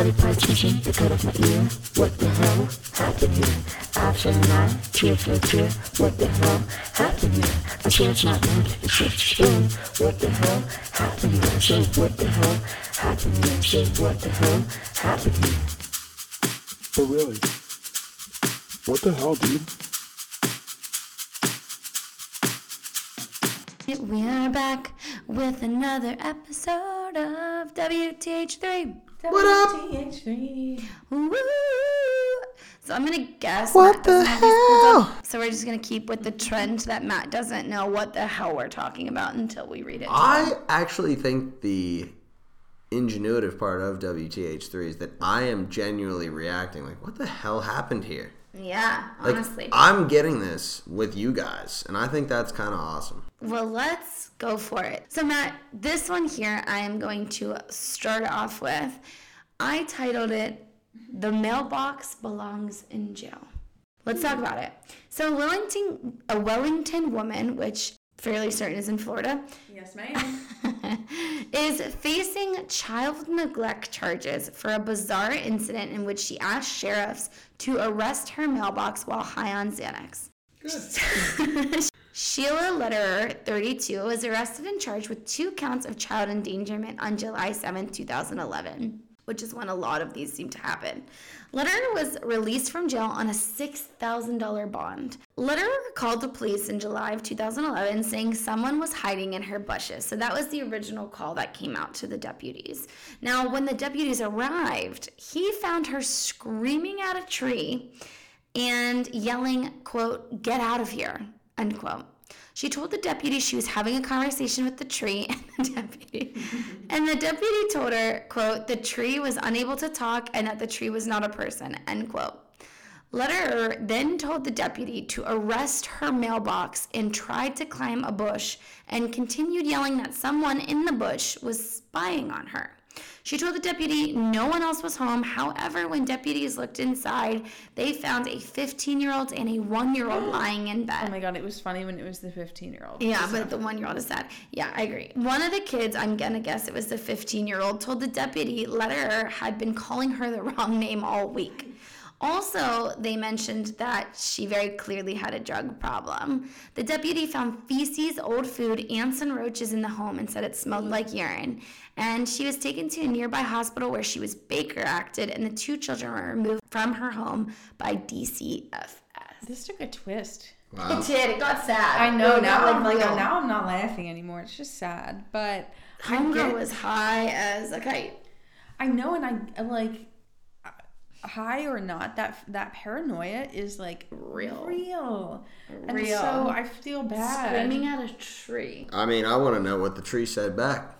Pay attention, to cut off my ear. What the hell happened here? Option nine, tear for tear. What the hell happened here? I swear it's not good, it's just spoon. What the hell happened here? Say what the hell happened here? Say what the hell happened here? But really, what the hell, dude? We are back with another episode of WTH3. What up? So I'm gonna guess. What Matt the doesn't have these pulled up. hell? So we're just gonna keep with the trend that Matt doesn't know what the hell we're talking about until we read it. I actually think the ingenuitive part of WTH3 is that I am genuinely reacting like, what the hell happened here? Yeah, Like, honestly. I'm getting this with you guys, and I think that's kind of awesome. Well, let's go for it. So, Matt, this one here I am going to start off with. I titled it The Mailbox Belongs in Jail. Let's talk about it. So, Wellington, a Wellington woman, which fairly certain is in Florida, Yes, ma'am. is facing child neglect charges for a bizarre incident in which she asked sheriffs to arrest her mailbox while high on Xanax. Sheila Lederer, 32, was arrested and charged with two counts of child endangerment on July 7, 2011, which is when a lot of these seem to happen. Lederer was released from jail on a $6,000 bond. Lederer called the police in July of 2011 saying someone was hiding in her bushes. So that was the original call that came out to the deputies. Now, when the deputies arrived, he found her screaming at a tree and yelling, quote, get out of here, unquote. She told the deputy she was having a conversation with the tree and the deputy. and the deputy told her, quote, the tree was unable to talk and that the tree was not a person, end quote. Lederer then told the deputy to arrest her mailbox and tried to climb a bush and continued yelling that someone in the bush was spying on her. She told the deputy no one else was home. However, when deputies looked inside, they found a 15 year old and a one year old lying in bed. Oh my god, it was funny when it was the 15 year old. Yeah, but the one year old is sad. Yeah, I agree. One of the kids, I'm gonna guess it was the 15 year old, told the deputy Lederer had been calling her the wrong name all week. Also, they mentioned that she very clearly had a drug problem. The deputy found feces, old food, ants, and roaches in the home and said it smelled like urine. And she was taken to a nearby hospital where she was Baker acted, and the two children were removed from her home by DCFS. This took a twist. Wow. It did. It got sad. I know It now. got, Like, real. now I'm not laughing anymore. It's just sad. But I Homegirl get- was high as a kite. I know, and I I, like high or not that that paranoia is like Real. real, and Real. so I feel bad. Screaming at a tree. I mean, I want to know what the tree said back.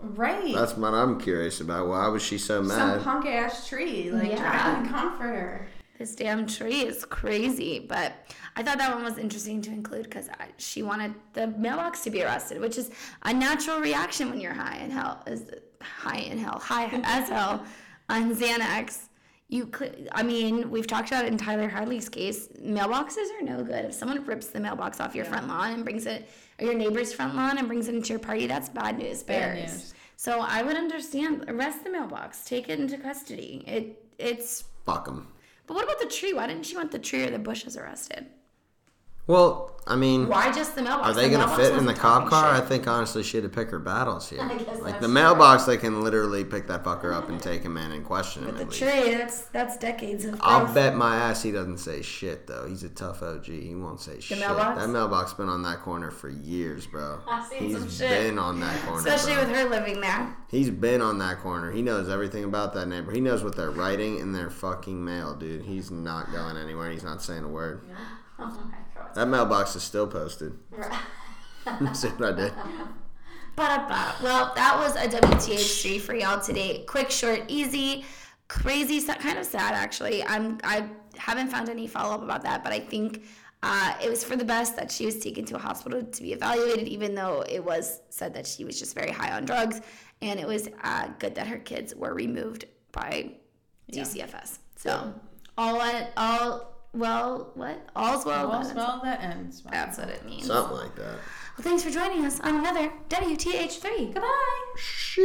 right? That's what I'm curious about. Why was she so mad? Some punk ass tree, like Yeah. trying to comfort her. This damn tree is crazy. But I thought that one was interesting to include because she wanted the mailbox to be arrested, which is a natural reaction when you're high in hell. Is high in hell, high as hell on Xanax. You could, I mean, we've talked about it in Tyler Harley's case. Mailboxes are no good. If someone rips the mailbox off your front lawn and brings it, or your neighbor's front lawn and brings it into your party, that's bad news Bad news. So I would understand. Arrest the mailbox. Take it into custody. It it's. Fuck them. But what about the tree? Why didn't she want the tree or the bushes arrested? Well, I mean, Why just the mailbox? are they The gonna fit in the cop car? I think honestly she had to pick her battles here. Like the true. mailbox, they can literally pick that fucker up and take him in and question him. The at least. tree. That's that's decades of I'll growth. bet my ass he doesn't say shit though. He's a tough OG. He won't say shit. mailbox? That mailbox been on that corner for years, bro. I've seen He's some shit. been on that corner. Especially bro. with her living there. He's been on that corner. He knows everything about that neighbor. He knows what they're writing in their fucking mail, dude. He's not going anywhere. He's not saying a word. Oh my god. That mailbox is still posted. See what I did? Ba-da-ba. Well, that was a WTH3 for y'all today. Quick, short, easy, crazy, kind of sad actually. I'm I haven't found any follow up about that, but I think uh, it was for the best that she was taken to a hospital to be evaluated, even though it was said that she was just very high on drugs, and it was uh, good that her kids were removed by DCFS. So all all well, what all's well. All's that ends- well that ends. well. That's what it means. Something like that. Well, thanks for joining us on another WTH3. Goodbye. Shit.